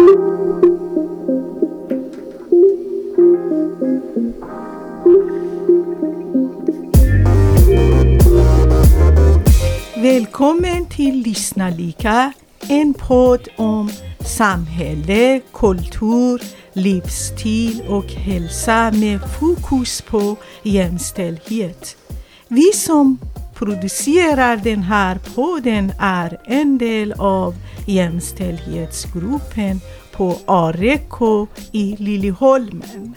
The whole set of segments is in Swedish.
Välkommen till Lyssna lika, en podd om samhälle, kultur, livsstil och hälsa med fokus på jämställdhet. Vi som producerar den här podden är en del av jämställdhetsgruppen på Areko i Liljeholmen.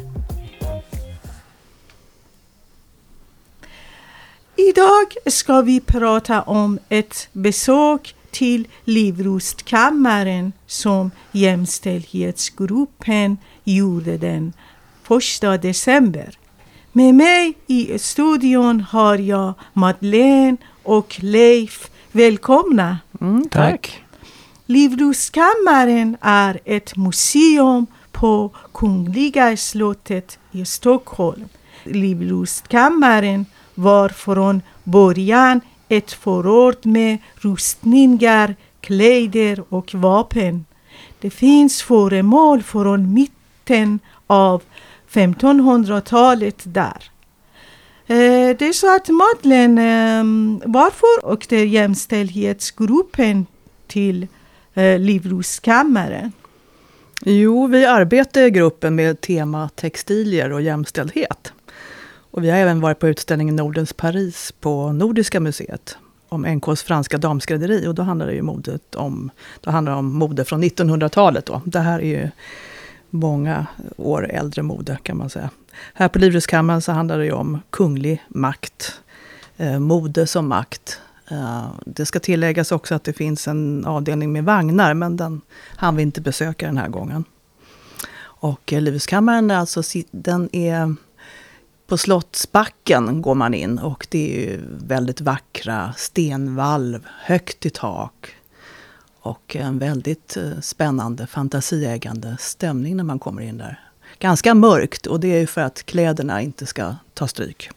Idag ska vi prata om ett besök till Livrustkammaren som jämställdhetsgruppen gjorde den 1 december. Med mig i studion har jag Madeleine och Leif. Välkomna! Mm, tack! Livrustkammaren är ett museum på Kungliga slottet i Stockholm. Livrustkammaren var från början ett förråd med rustningar, kläder och vapen. Det finns föremål från mitten av 1500-talet där. Eh, det är så att Madeleine, ehm, varför åkte jämställdhetsgruppen till eh, Livrustkammaren? Jo, vi arbetar i gruppen med tema textilier och jämställdhet. Och vi har även varit på utställningen Nordens Paris på Nordiska museet om NKs franska damskrädderi och då handlar det ju modet om, då handlar det om mode från 1900-talet. Då. Det här är ju många år äldre mode kan man säga. Här på Livrustkammaren så handlar det ju om kunglig makt, eh, mode som makt. Eh, det ska tilläggas också att det finns en avdelning med vagnar, men den hann vi inte besöka den här gången. Och eh, är alltså, den är på Slottsbacken går man in och det är väldigt vackra stenvalv, högt i tak. Och en väldigt eh, spännande, fantasieggande stämning när man kommer in där. Ganska mörkt och det är ju för att kläderna inte ska ta stryk.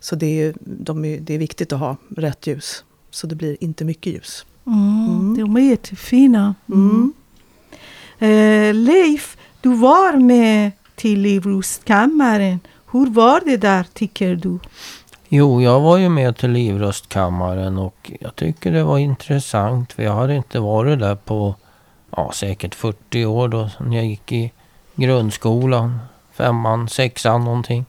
Så det är, de är, det är viktigt att ha rätt ljus. Så det blir inte mycket ljus. Mm, mm. De är jättefina. Mm. Eh, Leif, du var med till Livrustkammaren hur var det där tycker du? Jo, jag var ju med till Livrustkammaren och jag tycker det var intressant. För jag hade inte varit där på ja, säkert 40 år då. När jag gick i grundskolan. Femman, sexan någonting.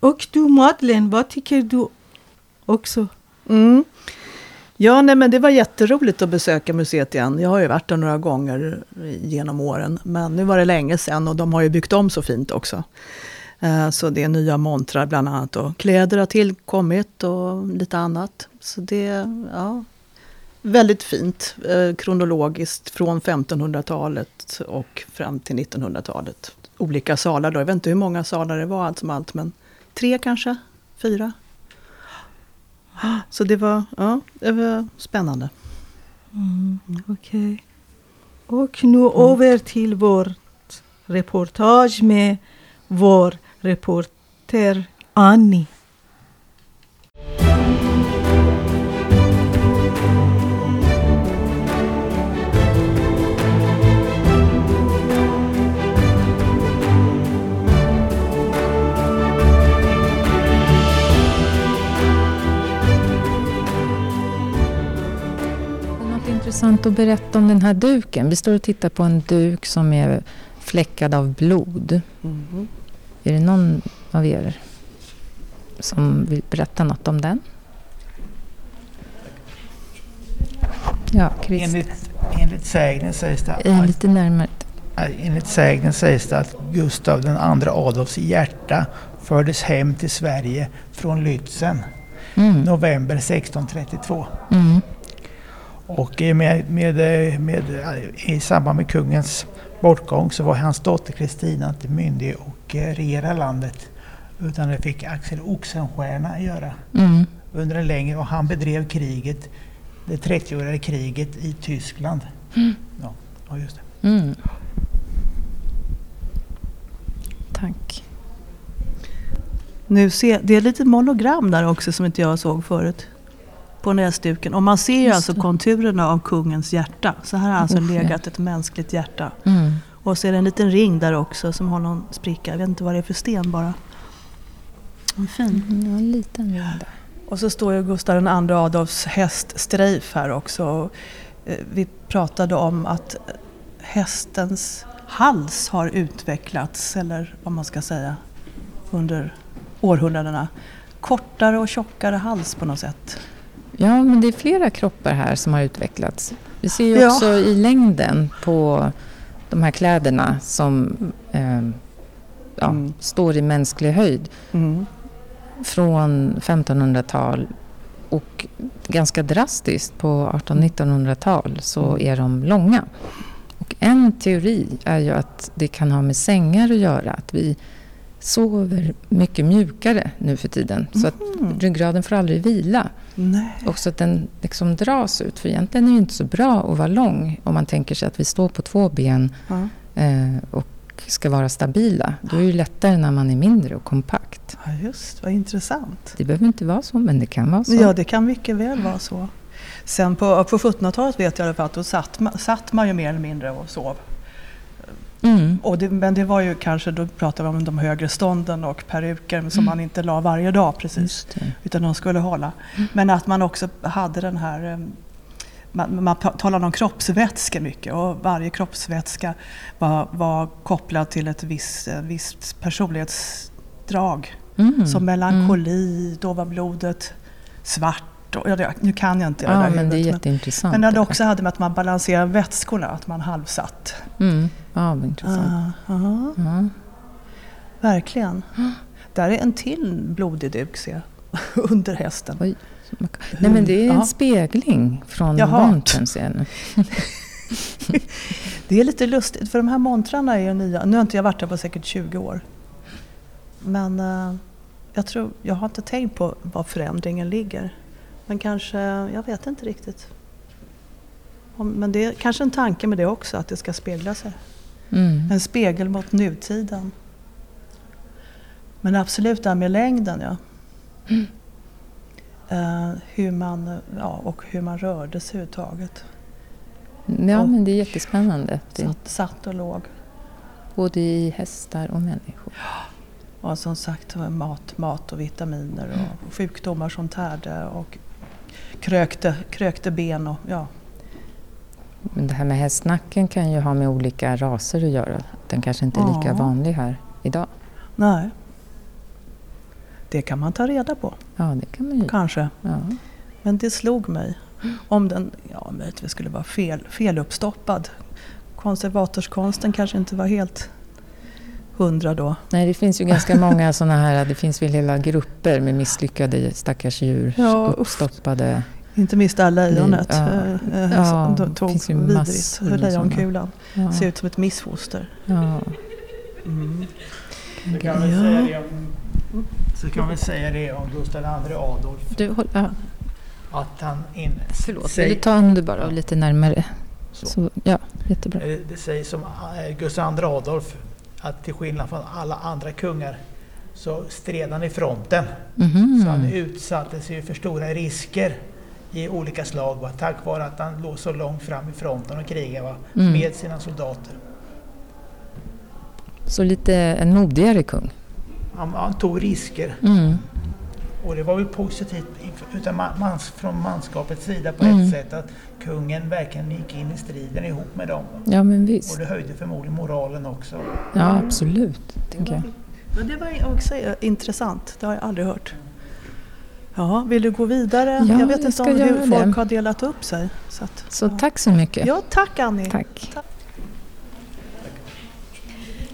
Och du Madeleine, vad tycker du också? Mm. Ja, nej, men det var jätteroligt att besöka museet igen. Jag har ju varit där några gånger genom åren. Men nu var det länge sedan och de har ju byggt om så fint också. Eh, så det är nya montrar bland annat och kläder har tillkommit och lite annat. Så det är ja, väldigt fint eh, kronologiskt från 1500-talet och fram till 1900-talet. Olika salar då, jag vet inte hur många salar det var allt som allt men tre kanske, fyra. Så det var, ja, det var spännande. Mm, Okej. Okay. Och nu mm. över till vårt reportage med vår reporter Annie. Intressant att berätta om den här duken. Vi står och tittar på en duk som är fläckad av blod. Mm. Är det någon av er som vill berätta något om den? Ja, Enligt, enligt sägnen sägs det... Att, lite närmare. Enligt sägnen sägs det att Gustav den andra Adolfs hjärta fördes hem till Sverige från Lützen. Mm. November 1632. Mm. Och med, med, med, i samband med kungens bortgång så var hans dotter Kristina inte myndig och eh, regera landet. Utan det fick Axel Oxenstierna göra mm. under en längre och han bedrev kriget, det 30-åriga kriget i Tyskland. Mm. Ja, just det. Mm. Tack. Nu ser, det är lite monogram där också som inte jag såg förut. På näsduken. Och man ser ju alltså konturerna av kungens hjärta. Så här har alltså ja. legat ett mänskligt hjärta. Mm. Och så är det en liten ring där också som har någon spricka. Jag vet inte vad det är för sten bara. En fin. Mm, en liten ring där. Och så står ju Gustav II Adolfs häst Streif här också. Eh, Vi pratade om att hästens hals har utvecklats, eller vad man ska säga, under århundradena. Kortare och tjockare hals på något sätt. Ja, men det är flera kroppar här som har utvecklats. Vi ser ju Ja. också i längden på de här kläderna som eh, ja, Mm. står i mänsklig höjd Mm. från 1500-tal och ganska drastiskt på 1800-1900-tal så Mm. är de långa. Och en teori är ju att det kan ha med sängar att göra. Att vi sover mycket mjukare nu för tiden. Så att Mm. ryggraden får aldrig vila. Nej. Och så att den liksom dras ut. För egentligen är det inte så bra att vara lång om man tänker sig att vi står på två ben Ja. eh, och ska vara stabila. Då är det ju lättare när man är mindre och kompakt. ja, just vad intressant. Det behöver inte vara så, men det kan vara så. Ja, det kan mycket väl vara så. Sen på, på 1700-talet vet jag i alla fall att då satt satt man ju mer eller mindre och sov. Mm. Och det, men det var ju kanske, då pratar vi om de högre stånden och peruker som Mm. man inte la varje dag precis. Utan de skulle hålla. Men att man också hade den här eh, man, man talar om kroppsvätska mycket och varje kroppsvätska var, var kopplad till ett visst, eh, visst personlighetsdrag. Mm. Som melankoli, då var blodet svart. Och, ja, det- nu kan jag inte det Ja, där i men det är huvudet, jätteintressant. Men när det där. också hade med att man balanserar vätskorna, att man halvsatt. Mm. Ja, vad intressant. Ah, aha, Ja. verkligen. Där är en till blodig duk ser jag, under hästen. Oj. Nej, men det är en Ja. spegling från montern ser jag nu. Det är lite lustigt för de här montrarna är ju nya. Nu har inte jag varit där på säkert 20 år. Men eh, jag, tror, jag har inte tänkt på var förändringen ligger. Men kanske, jag vet inte riktigt. Men det är kanske en tanke med det också, att det ska spegla sig. Mm. En spegel mot nutiden. Men absolut det här med längden ja. Eh, hur man, ja, och hur man rörde sig överhuvudtaget. Ja, Och- men det är jättespännande. Satt, satt och låg. både i hästar och människor. Och som sagt mat, mat och vitaminer och sjukdomar som tärde och krökte, krökte ben. Och, ja. Men det här med hästnacken kan ju ha med olika raser att göra. Den kanske inte är lika Ja. vanlig här idag. Nej. Det kan man ta reda på, Ja, det kan man ju. kanske. Ja. Men det slog mig. Om den ja, möjligtvis skulle vara fel, feluppstoppad. Konservatorskonsten kanske inte var helt hundra då. Nej, det finns ju ganska många sådana här, det finns väl hela grupper med misslyckade stackars djur. Ja, uppstoppade. Inte minst det här lejonet. Ja. eh, Ja, som tog finns ju vidrigt. Lejonkulan. Ja. Ser ut som ett missfoster. Ja. Mm. Så kan vi Ja. säga det om, så kan vi säga det om Gustav II Adolf. Du, håll, ja, Att han in, förlåt, säg- vill du ta om du bara lite närmare? Så. Så, ja, jättebra. Eh, Det sägs om Gustav II Adolf att till skillnad från alla andra kungar så stred han i fronten. Så han utsatte sig för stora risker i olika slag va, tack vare att han låg så långt fram i fronten och krigade va, Mm. med sina soldater. Så lite en modigare kung. Han, han tog risker Mm. Och det var väl positivt utan man, mans, från manskapets sida på Mm. ett sätt att kungen verkligen gick in i striden ihop med dem. Ja, men Och visst. det höjde förmodligen moralen också. Ja, absolut, tänker jag. Men det var också intressant. Det har jag aldrig hört. Ja, vill du gå vidare? Ja, jag vet jag inte om hur folk det. har delat upp sig. Så, att, Så ja. tack så mycket. Ja, tack Annie. Tack.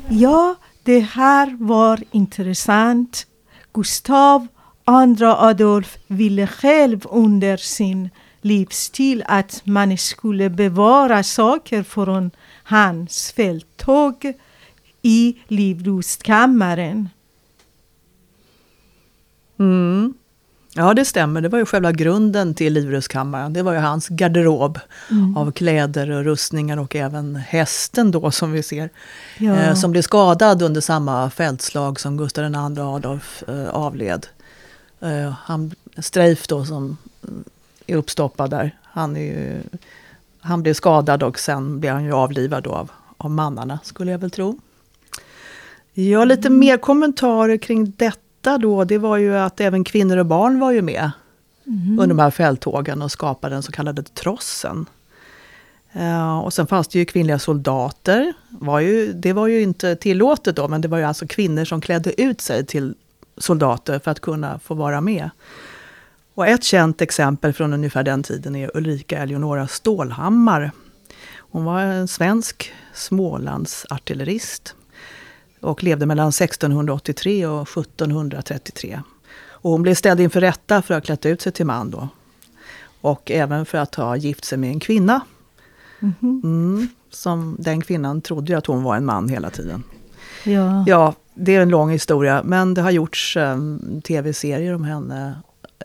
Ja, det här var intressant. Gustav II Adolf ville själv under sin livsstil att man skulle bevara saker från hans fälttåg i livrustkammaren. Mm. Ja, det stämmer. Det var ju själva grunden till Livrustkammaren. Det var ju hans garderob av kläder och rustningar och även hästen då som vi ser. Ja. Eh, som blev skadad under samma fältslag som Gustav II Adolf eh, avled. Eh, han, Streif då som är uppstoppad där. Han, är ju, han blev skadad och sen blev han ju avlivad då av, av mannarna, skulle jag väl tro. Ja, lite mer kommentarer kring detta då. Det var ju att även kvinnor och barn var ju med Mm. under de här fälttågen och skapade den så kallade trossen. Uh, och sen fanns det ju kvinnliga soldater. Var ju, det var ju inte tillåtet då, men det var ju alltså kvinnor som klädde ut sig till soldater för att kunna få vara med. Och ett känt exempel från ungefär den tiden är Ulrika Eleonora Stålhammar. Hon var en svensk Smålandsartillerist och levde mellan 1683 och 1733. Och hon blev ställd inför rätta för att ha klätt ut sig till man då. Och även för att ha gift sig med en kvinna. Mhm. Mm, som den kvinnan trodde ju att hon var en man hela tiden. Ja. Ja, det är en lång historia, men det har gjorts um, tv-serier om henne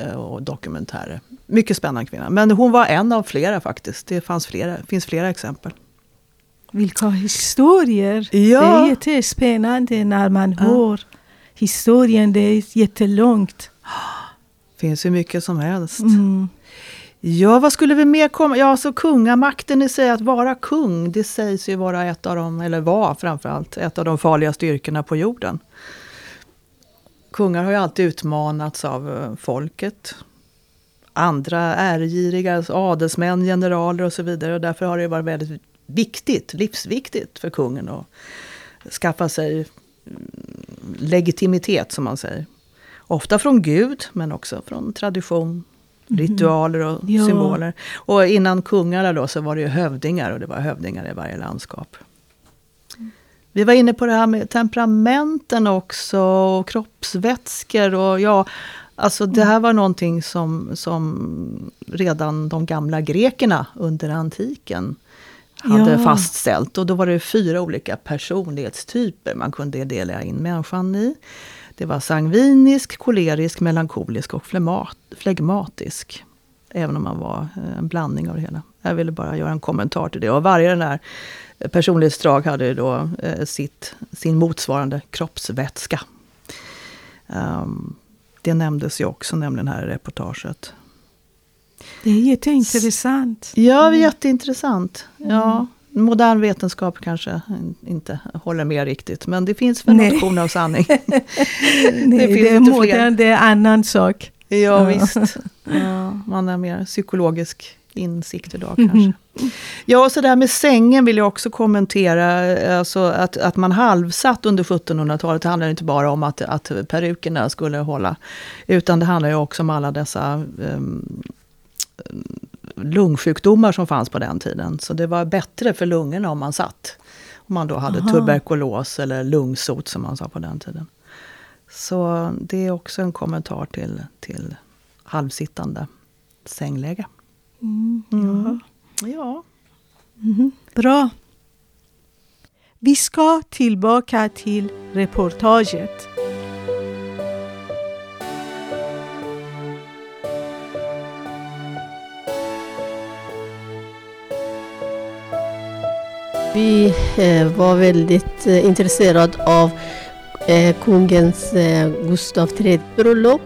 uh, och dokumentärer. Mycket spännande kvinna. Men hon var en av flera faktiskt. Det fanns flera, finns flera exempel. Vilka historier! Ja. Det är jättespännande när man Ja. hör historien. Det är jättelångt. finns hur mycket som helst. Mm. Ja, vad skulle vi mer komma? Ja, så kungamakten i sig, att vara kung, det sägs ju vara ett av de, eller var framförallt, ett av de farligaste yrkena på jorden. Kungar har ju alltid utmanats av eh, folket. Andra ärgiriga alltså adelsmän, generaler och så vidare. Och därför har det varit väldigt viktigt, livsviktigt för kungen att skaffa sig mm, legitimitet, som man säger. Ofta från Gud, men också från tradition, ritualer och Ja. symboler. Och innan kungarna då så var det ju hövdingar och det var hövdingar i varje landskap. Vi var inne på det här med temperamenten också och kroppsvätskor och ja, alltså det här var någonting som, som redan de gamla grekerna under antiken hade Ja. fastställt. Och då var det fyra olika personlighetstyper man kunde dela in människan i. Det var sangvinisk, kolerisk, melankolisk och flegmatisk. Även om man var eh, en blandning av det hela. Jag ville bara göra en kommentar till det. Och varje den här personlighetsdrag hade då eh, sitt, sin motsvarande kroppsvätska. Ehm, det nämndes ju också nämligen här i reportaget. Det är jätteintressant. Ja, är jätteintressant. Ja, modern vetenskap kanske inte håller med riktigt. Men det finns väl Nej. någon korn av sanning. Nej, finns det, är modern, det är annan sak. Ja, Ja. visst. Ja, man har mer psykologisk insikt idag Mhm. kanske. Ja, och så det här med sängen vill jag också kommentera. Alltså att, att man halvsatt under 1700-talet det handlar inte bara om att, att perukerna skulle hålla. Utan det handlar ju också om alla dessa um, lungsjukdomar som fanns på den tiden. Så det var bättre för lungorna om man satt. Om man då hade Aha. tuberkulos eller lungsot som man sa på den tiden. Så det är också en kommentar till, till halvsittande sängläge. Mm, Mm. ja. Mhm, Bra. Vi ska tillbaka till reportaget. Vi eh, var väldigt eh, intresserade av eh, kungens eh, Gustav III bröllop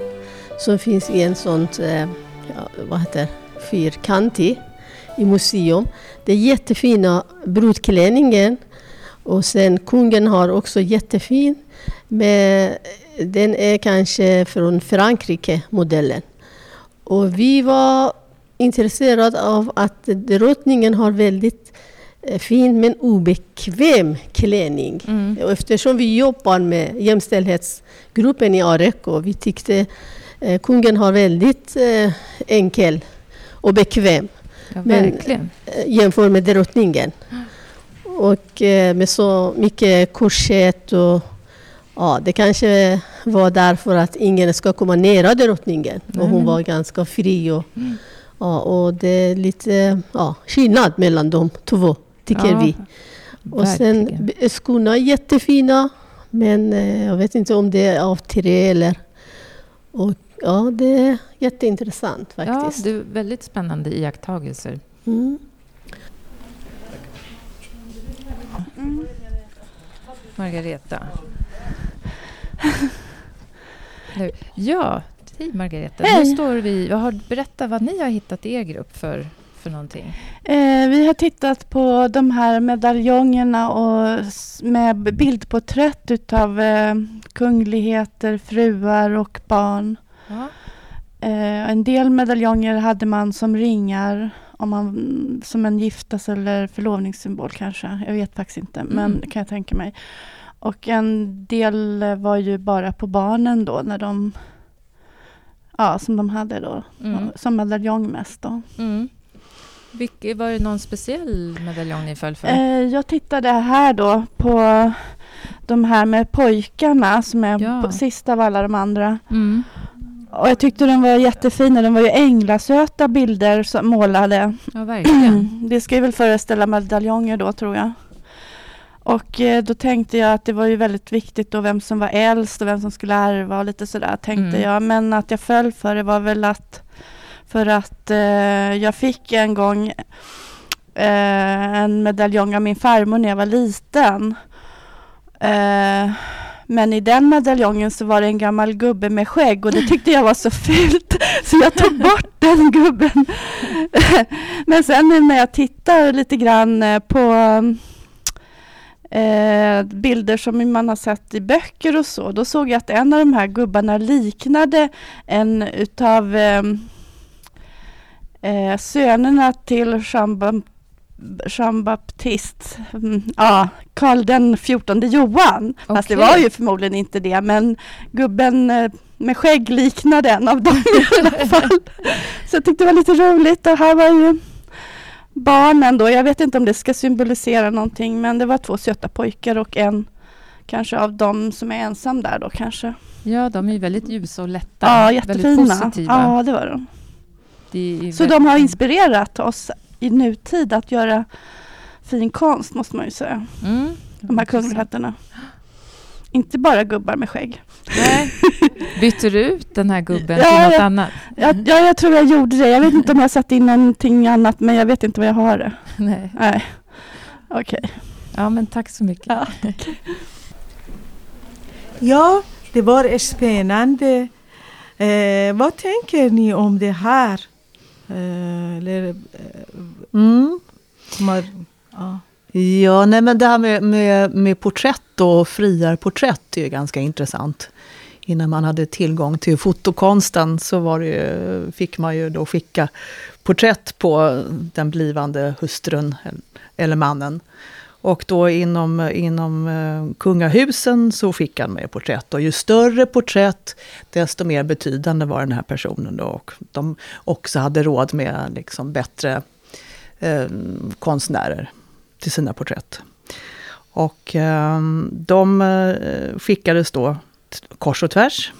som finns i en sån eh, ja, vad heter, fyrkantig i museum. Det är jättefina brudklänningen och sen kungen har också jättefin med, den är kanske från Frankrike modellen. Och vi var intresserade av att drottningen har väldigt fin men obekväm klänning. Mm. Och eftersom vi jobbar med jämställdhetsgruppen i Areko, vi tyckte eh, kungen har väldigt eh, enkel och bekväm Ja, Men- eh, jämfört med drottningen. Och eh, med så mycket korsett och ja, det kanske var därför att ingen ska komma nära drottningen. Och hon Nej. var ganska fri och, Mm. ja, och det är lite ja, skillnad mellan de två, tycker Ja, vi. Och sen verkligen. b- skorna är jättefina, men eh, jag vet inte om det är av trä eller... Och, ja, det är jätteintressant Ja, faktiskt. du, väldigt spännande iakttagelser. Mm. Margareta. Ja, Hej Margareta. Hej. Nu står vi... Har, berätta vad ni har hittat i er grupp för, för någonting. Eh, vi har tittat på de här medaljongerna och med bildporträtt utav eh, kungligheter, fruar och barn. Ja. Eh, en del medaljonger hade man som ringar, om man, som en giftas eller förlovningssymbol kanske. Jag vet faktiskt inte, men Mm. kan jag tänka mig. Och en del eh, var ju bara på barnen då, när de... Ja, som de hade då. Mm. Som medaljong mest då. Mm. Vilke, var det någon speciell medaljong ni föll för? Eh, jag tittade här då på de här med pojkarna som är Ja. sist av alla de andra. Mm. Och jag tyckte den var jättefina. Den var ju änglasöta bilder som målade. Ja, verkligen. Det ska ju väl föreställa medaljonger då tror jag. Och eh, då tänkte jag att det var ju väldigt viktigt då vem som var äldst och vem som skulle ärva och lite sådär tänkte Mm. jag. Men att jag föll för det var väl att för att eh, jag fick en gång eh, en medaljong av min farmor när jag var liten. Eh, men i den medaljongen så var det en gammal gubbe med skägg och det tyckte jag var så fult så jag tog bort den gubben. Men sen när jag tittar lite grann eh, på eh, bilder som man har sett i böcker och så, då såg jag att en av de här gubbarna liknade en utav eh, eh, sönerna till Jean Bap- Jean Baptiste, mm, ja, Karl den fjortonde Johan. Fast det var ju förmodligen inte det, men gubben eh, med skägg liknade en av dem i alla fall. Så jag tyckte det var lite roligt och här var ju barnen då. Jag vet inte om det ska symbolisera någonting, men det var två söta pojkar och en kanske av dem som är ensam där då kanske. Ja, de är ju väldigt ljusa och lätta. Ja, Väldigt jättefina. positiva. Ja, det var de. Det är Så de har inspirerat oss i nutid att göra fin konst måste man ju säga. Mm. De här kungligheterna. Inte bara gubbar med skägg. Nej. Byter du ut den här gubben Ja, till något jag- annat? Jag, ja, jag tror jag gjorde det. Jag vet inte om jag satt in någonting annat men jag vet inte vad jag har det. Nej. Nej. Okej. Ja, men tack så mycket. Ja. Ja, det var spännande. Eh, vad tänker ni om det här? Eh, eller, eh, Mm. Mar- ja. Ja, nej men det här med, med, med porträtt och friarporträtt är ju ganska intressant. Innan man hade tillgång till fotokonsten så var det, ju- fick man ju då skicka porträtt på den blivande hustrun eller mannen. Och då inom, inom eh, kungahusen så fick han mig porträtt. Och ju större porträtt, desto mer betydande var den här personen. Då. Och de också hade råd med liksom bättre eh, konstnärer till sina porträtt. Och eh, de eh, skickades då kors och tvärs.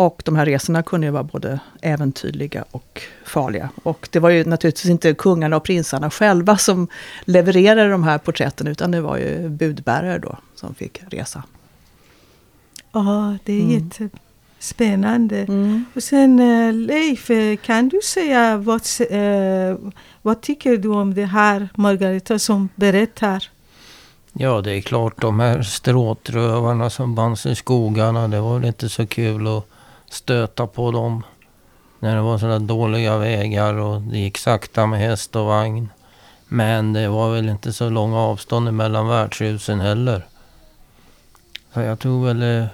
Och de här resorna kunde ju vara både äventyrliga och farliga. Och det var ju naturligtvis inte kungarna och prinsarna själva som levererade de här porträtten, utan det var ju budbärare då som fick resa. ja, det är Mm. jättespännande. Och sen eh, Leif, eh, kan du säga vad, eh, vad tycker du om det här Margareta som berättar? Ja, det är klart de här stråtrövarna som fanns i skogarna. Det var väl inte så kul att stöta på dem. När det var sådana dåliga vägar och det gick sakta med häst och vagn. Men det var väl inte så långa avstånd mellan värdshusen heller. Så jag tror väl det.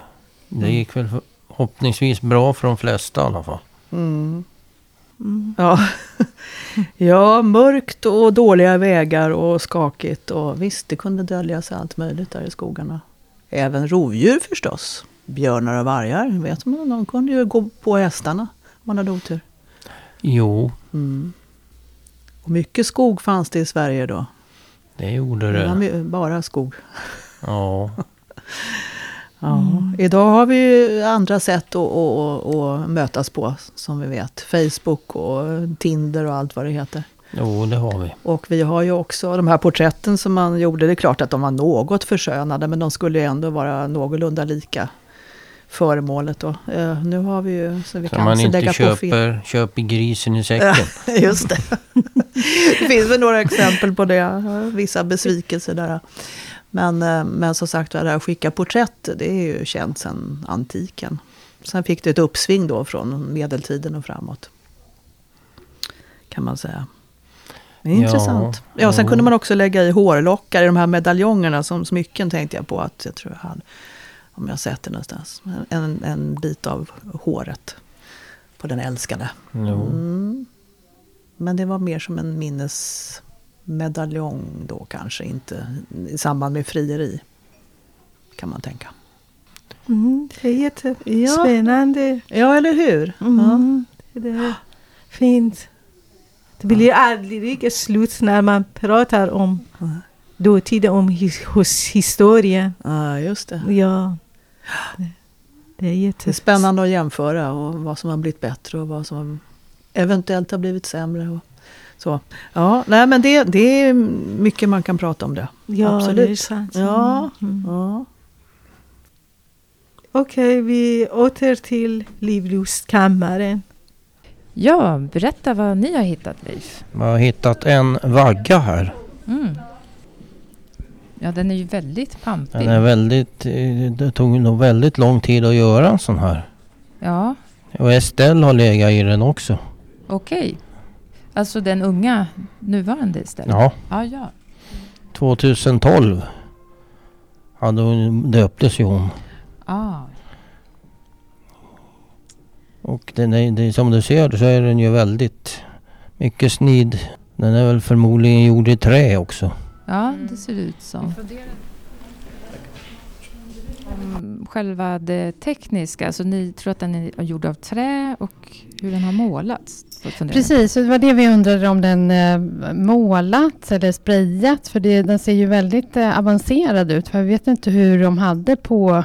det gick väl förhoppningsvis bra för de flesta i alla fall. Mm. mm. Ja. ja, mörkt och dåliga vägar och skakigt. Och visst, det kunde dölja sig allt möjligt där i skogarna. Även rovdjur förstås. Björnar och vargar, vet man. De kunde ju gå på hästarna om man hade otur. Jo, Mm. Och mycket skog fanns det i Sverige då. det gjorde Det det. bara skog. Ja, Ja. Idag har vi ju andra sätt att, att, att mötas på, som vi vet. Facebook och Tinder och allt vad det heter. jo det har vi. Och vi har ju också de här porträtten som man gjorde. Det är klart att de var något förskönade, men de skulle ju ändå vara någorlunda lika föremålet. Då. Eh, nu har vi ju så vi Så kan man så inte köper, köper grisen i säcken. Just det. det finns väl några exempel på det. Vissa besvikelser där. Men, eh, men som sagt, det här att skicka porträtt, det är ju känt sedan antiken. sen fick det ett uppsving då från medeltiden och framåt. Kan man säga. Det är Ja, intressant. Ja, sen kunde man också lägga i hårlockar i de här medaljongerna som smycken tänkte jag på att jag tror jag hade. Om jag har sett det någonstans. En, en bit av håret på den älskade. Mm. Men det var mer som en minnesmedaljong då kanske, inte i samband med frieri. Kan man tänka. Mm, det är jättespännande. Ja, eller hur? Mm, det är fint. Det blir aldrig slut när man pratar om Ja. dåtiden, om his, hos historien. Ja, just det. Ja. Det, är Det är spännande att jämföra och vad som har blivit bättre och vad som eventuellt har blivit sämre. Och så. Ja, nej, men det, det är mycket man kan prata om det. Ja, Absolut. det är sant. Ja. Mm. Ja. Okej, vi åter till Livrustkammaren. Ja, berätta vad ni har hittat Leif. Jag har hittat en vagga här. Mm. Ja, den är ju väldigt pampig. Den är väldigt, eh, det tog nog väldigt lång tid att göra en sån här. Ja, Och Estelle har legat i den också. okej. Alltså den unga nuvarande istället? Ja, Ja, ja. 2012 hade hon, döptes ju hon. Ah, Och den är, det, som du ser så är den ju väldigt mycket snid. Den är väl förmodligen gjord i trä också. Ja, det ser ut som. Om Själva det tekniska, alltså ni tror att den är gjord av trä och hur den har målats? Precis, så det var det vi undrade om den eh, målat eller sprayat. För det, den ser ju väldigt eh, avancerad ut. För jag vet inte hur de hade på,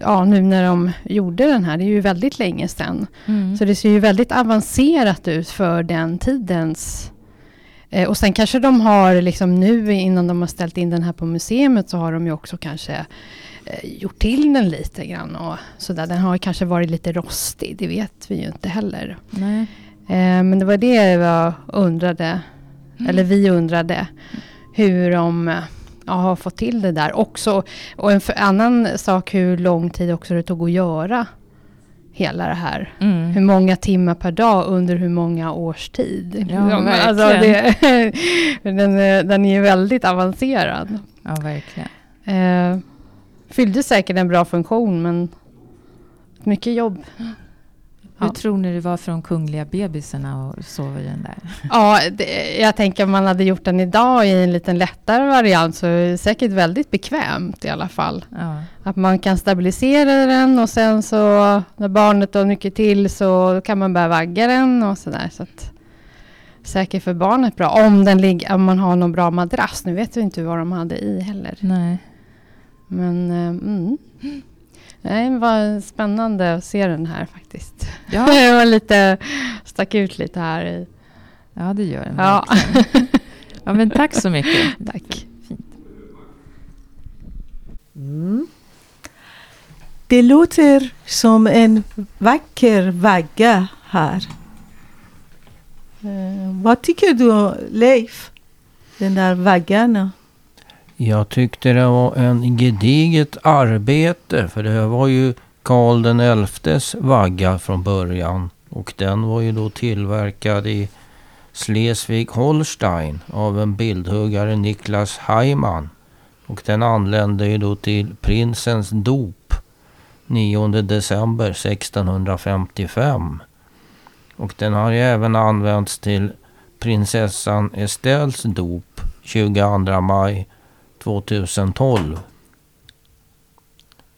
ja nu när de gjorde den här. Det är ju väldigt länge sedan. Mm. Så det ser ju väldigt avancerat ut för den tidens. Eh, och sen kanske de har liksom nu innan de har ställt in den här på museet så har de ju också kanske eh, gjort till den lite grann och sådär. Den har kanske varit lite rostig, det vet vi ju inte heller. Nej. Eh, men det var det jag undrade, eller vi undrade, hur de eh, ja, har fått till det där också. Och en annan sak hur lång tid också det tog att göra hela det här. Mm. Hur många timmar per dag under hur många års tid. Ja, Liksom, verkligen. det, den, är- den är ju väldigt avancerad. Ja, verkligen. Eh, fyllde säkert en bra funktion men mycket jobb. Hur Ja. tror ni det var för de kungliga bebisarna att sova i den där? Ja, det, jag tänker om man hade gjort den idag i en liten lättare variant så är det säkert väldigt bekvämt i alla fall. Ja. Att man kan stabilisera den och sen så när barnet då nycker till så kan man börja vagga den och sådär. Så att, säkert för barnet bra. Om, den ligger, om man har någon bra madrass. Nu vet vi inte vad de hade i heller. Nej. Men eh, mm. Nej, det var spännande att se den här faktiskt. Ja, det var lite, stack ut lite här i. ja det gör den Ja, verkligen. Ja, men tack så mycket. tack. Mm. Det låter som en vacker vagga här. Eh, vad tycker du Leif? Den där vaggan? Jag tyckte det var en gediget arbete för det var ju Karl den XIs vagga från början. Och den var ju då tillverkad i Schleswig-Holstein av en bildhuggare Niklas Heimann. Och den anlände ju då till prinsens dop 9 december 1655. Och den har ju även använts till prinsessan Estelles dop 22 maj 2012.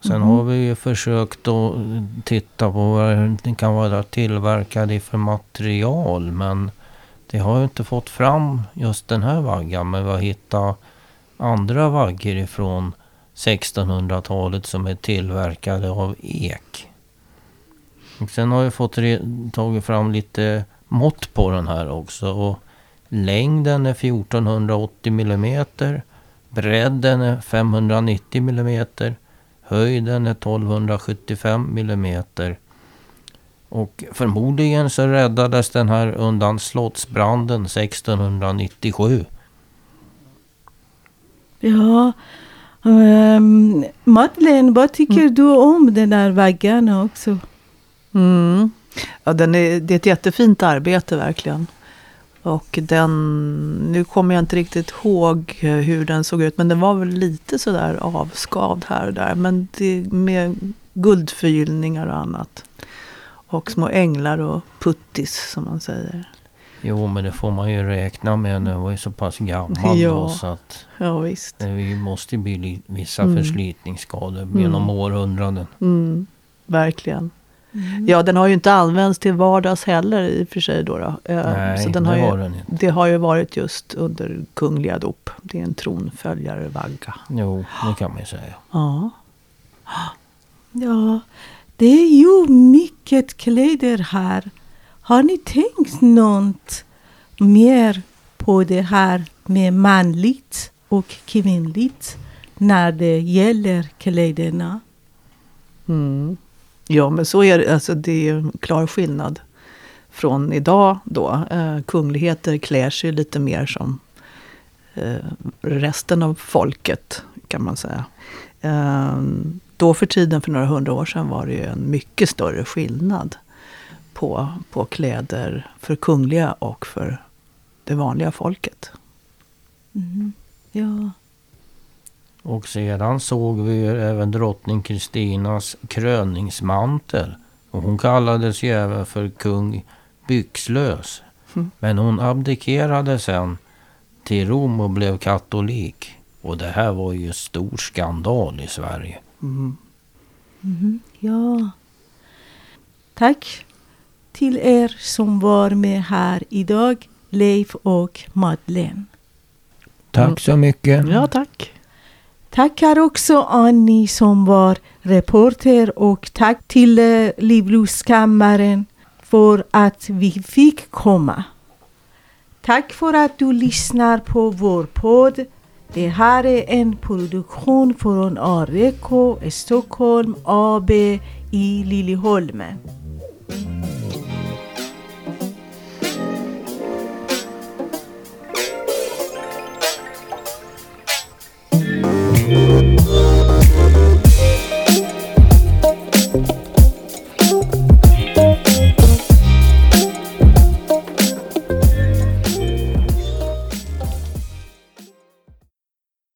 Sen Mhm. har vi ju försökt att titta på vad den kan vara tillverkad i för material. Men det har ju inte fått fram just den här vaggan. Men vi har hittat andra vaggor ifrån 1600-talet som är tillverkade av ek. Och sen har vi fått tagit fram lite mått på den här också. Och längden är 1480 millimeter. Bredden är 590 millimeter. Höjden är 1275 millimeter. Och förmodligen så räddades den här undan slottsbranden 1697. Ja. Um, Madeleine, vad tycker du om den där vaggan också? Mm. Ja, den är, det är ett jättefint arbete verkligen. Och den, nu kommer jag inte riktigt ihåg hur den såg ut, men den var väl lite sådär avskavd här och där. Men det, med guldförgyllningar och annat. Och små änglar och puttis som man säger. Jo, men det får man ju räkna med. Nu var ju så pass gammal Ja. då, så att Ja, visst. det måste bli li- vissa Mm. förslitningsskador genom århundraden. Mm, verkligen. Ja, den har ju inte använts till vardags heller i och för sig. Då, då. Eh, Nej, så den det har ju, har den inte. Det har ju varit just under kungliga dop. Det är en tronföljarvagga. Jo, det kan man ju säga. Ja. Ja, det är ju mycket kläder här. Har ni tänkt något mer på det här med manligt och kvinnligt när det gäller kläderna? Mm. Ja, men så är det. Alltså, det är ju en klar skillnad från idag då. Eh, kungligheter klär sig lite mer som eh, resten av folket, kan man säga. Eh, då för tiden, för några hundra år sedan, var det ju en mycket större skillnad på, på kläder för kungliga och för det vanliga folket. Mm. Ja. Och sedan såg vi även drottning Kristinas kröningsmantel. Och hon kallades ju även för kung byxlös. Mm. Men hon abdikerade sen till Rom och blev katolik. Och det här var ju stor skandal i Sverige. Mm. Mhm, Ja. Tack till er som var med här idag, Leif och Madeleine. Tack Mm. så mycket. Ja, tack. Tackar också Annie som var reporter och tack till eh, Livrustkammaren för att vi fick komma. Tack för att du lyssnar på vår podd. Det här är en produktion från AREKO Stockholm AB i Liljeholmen.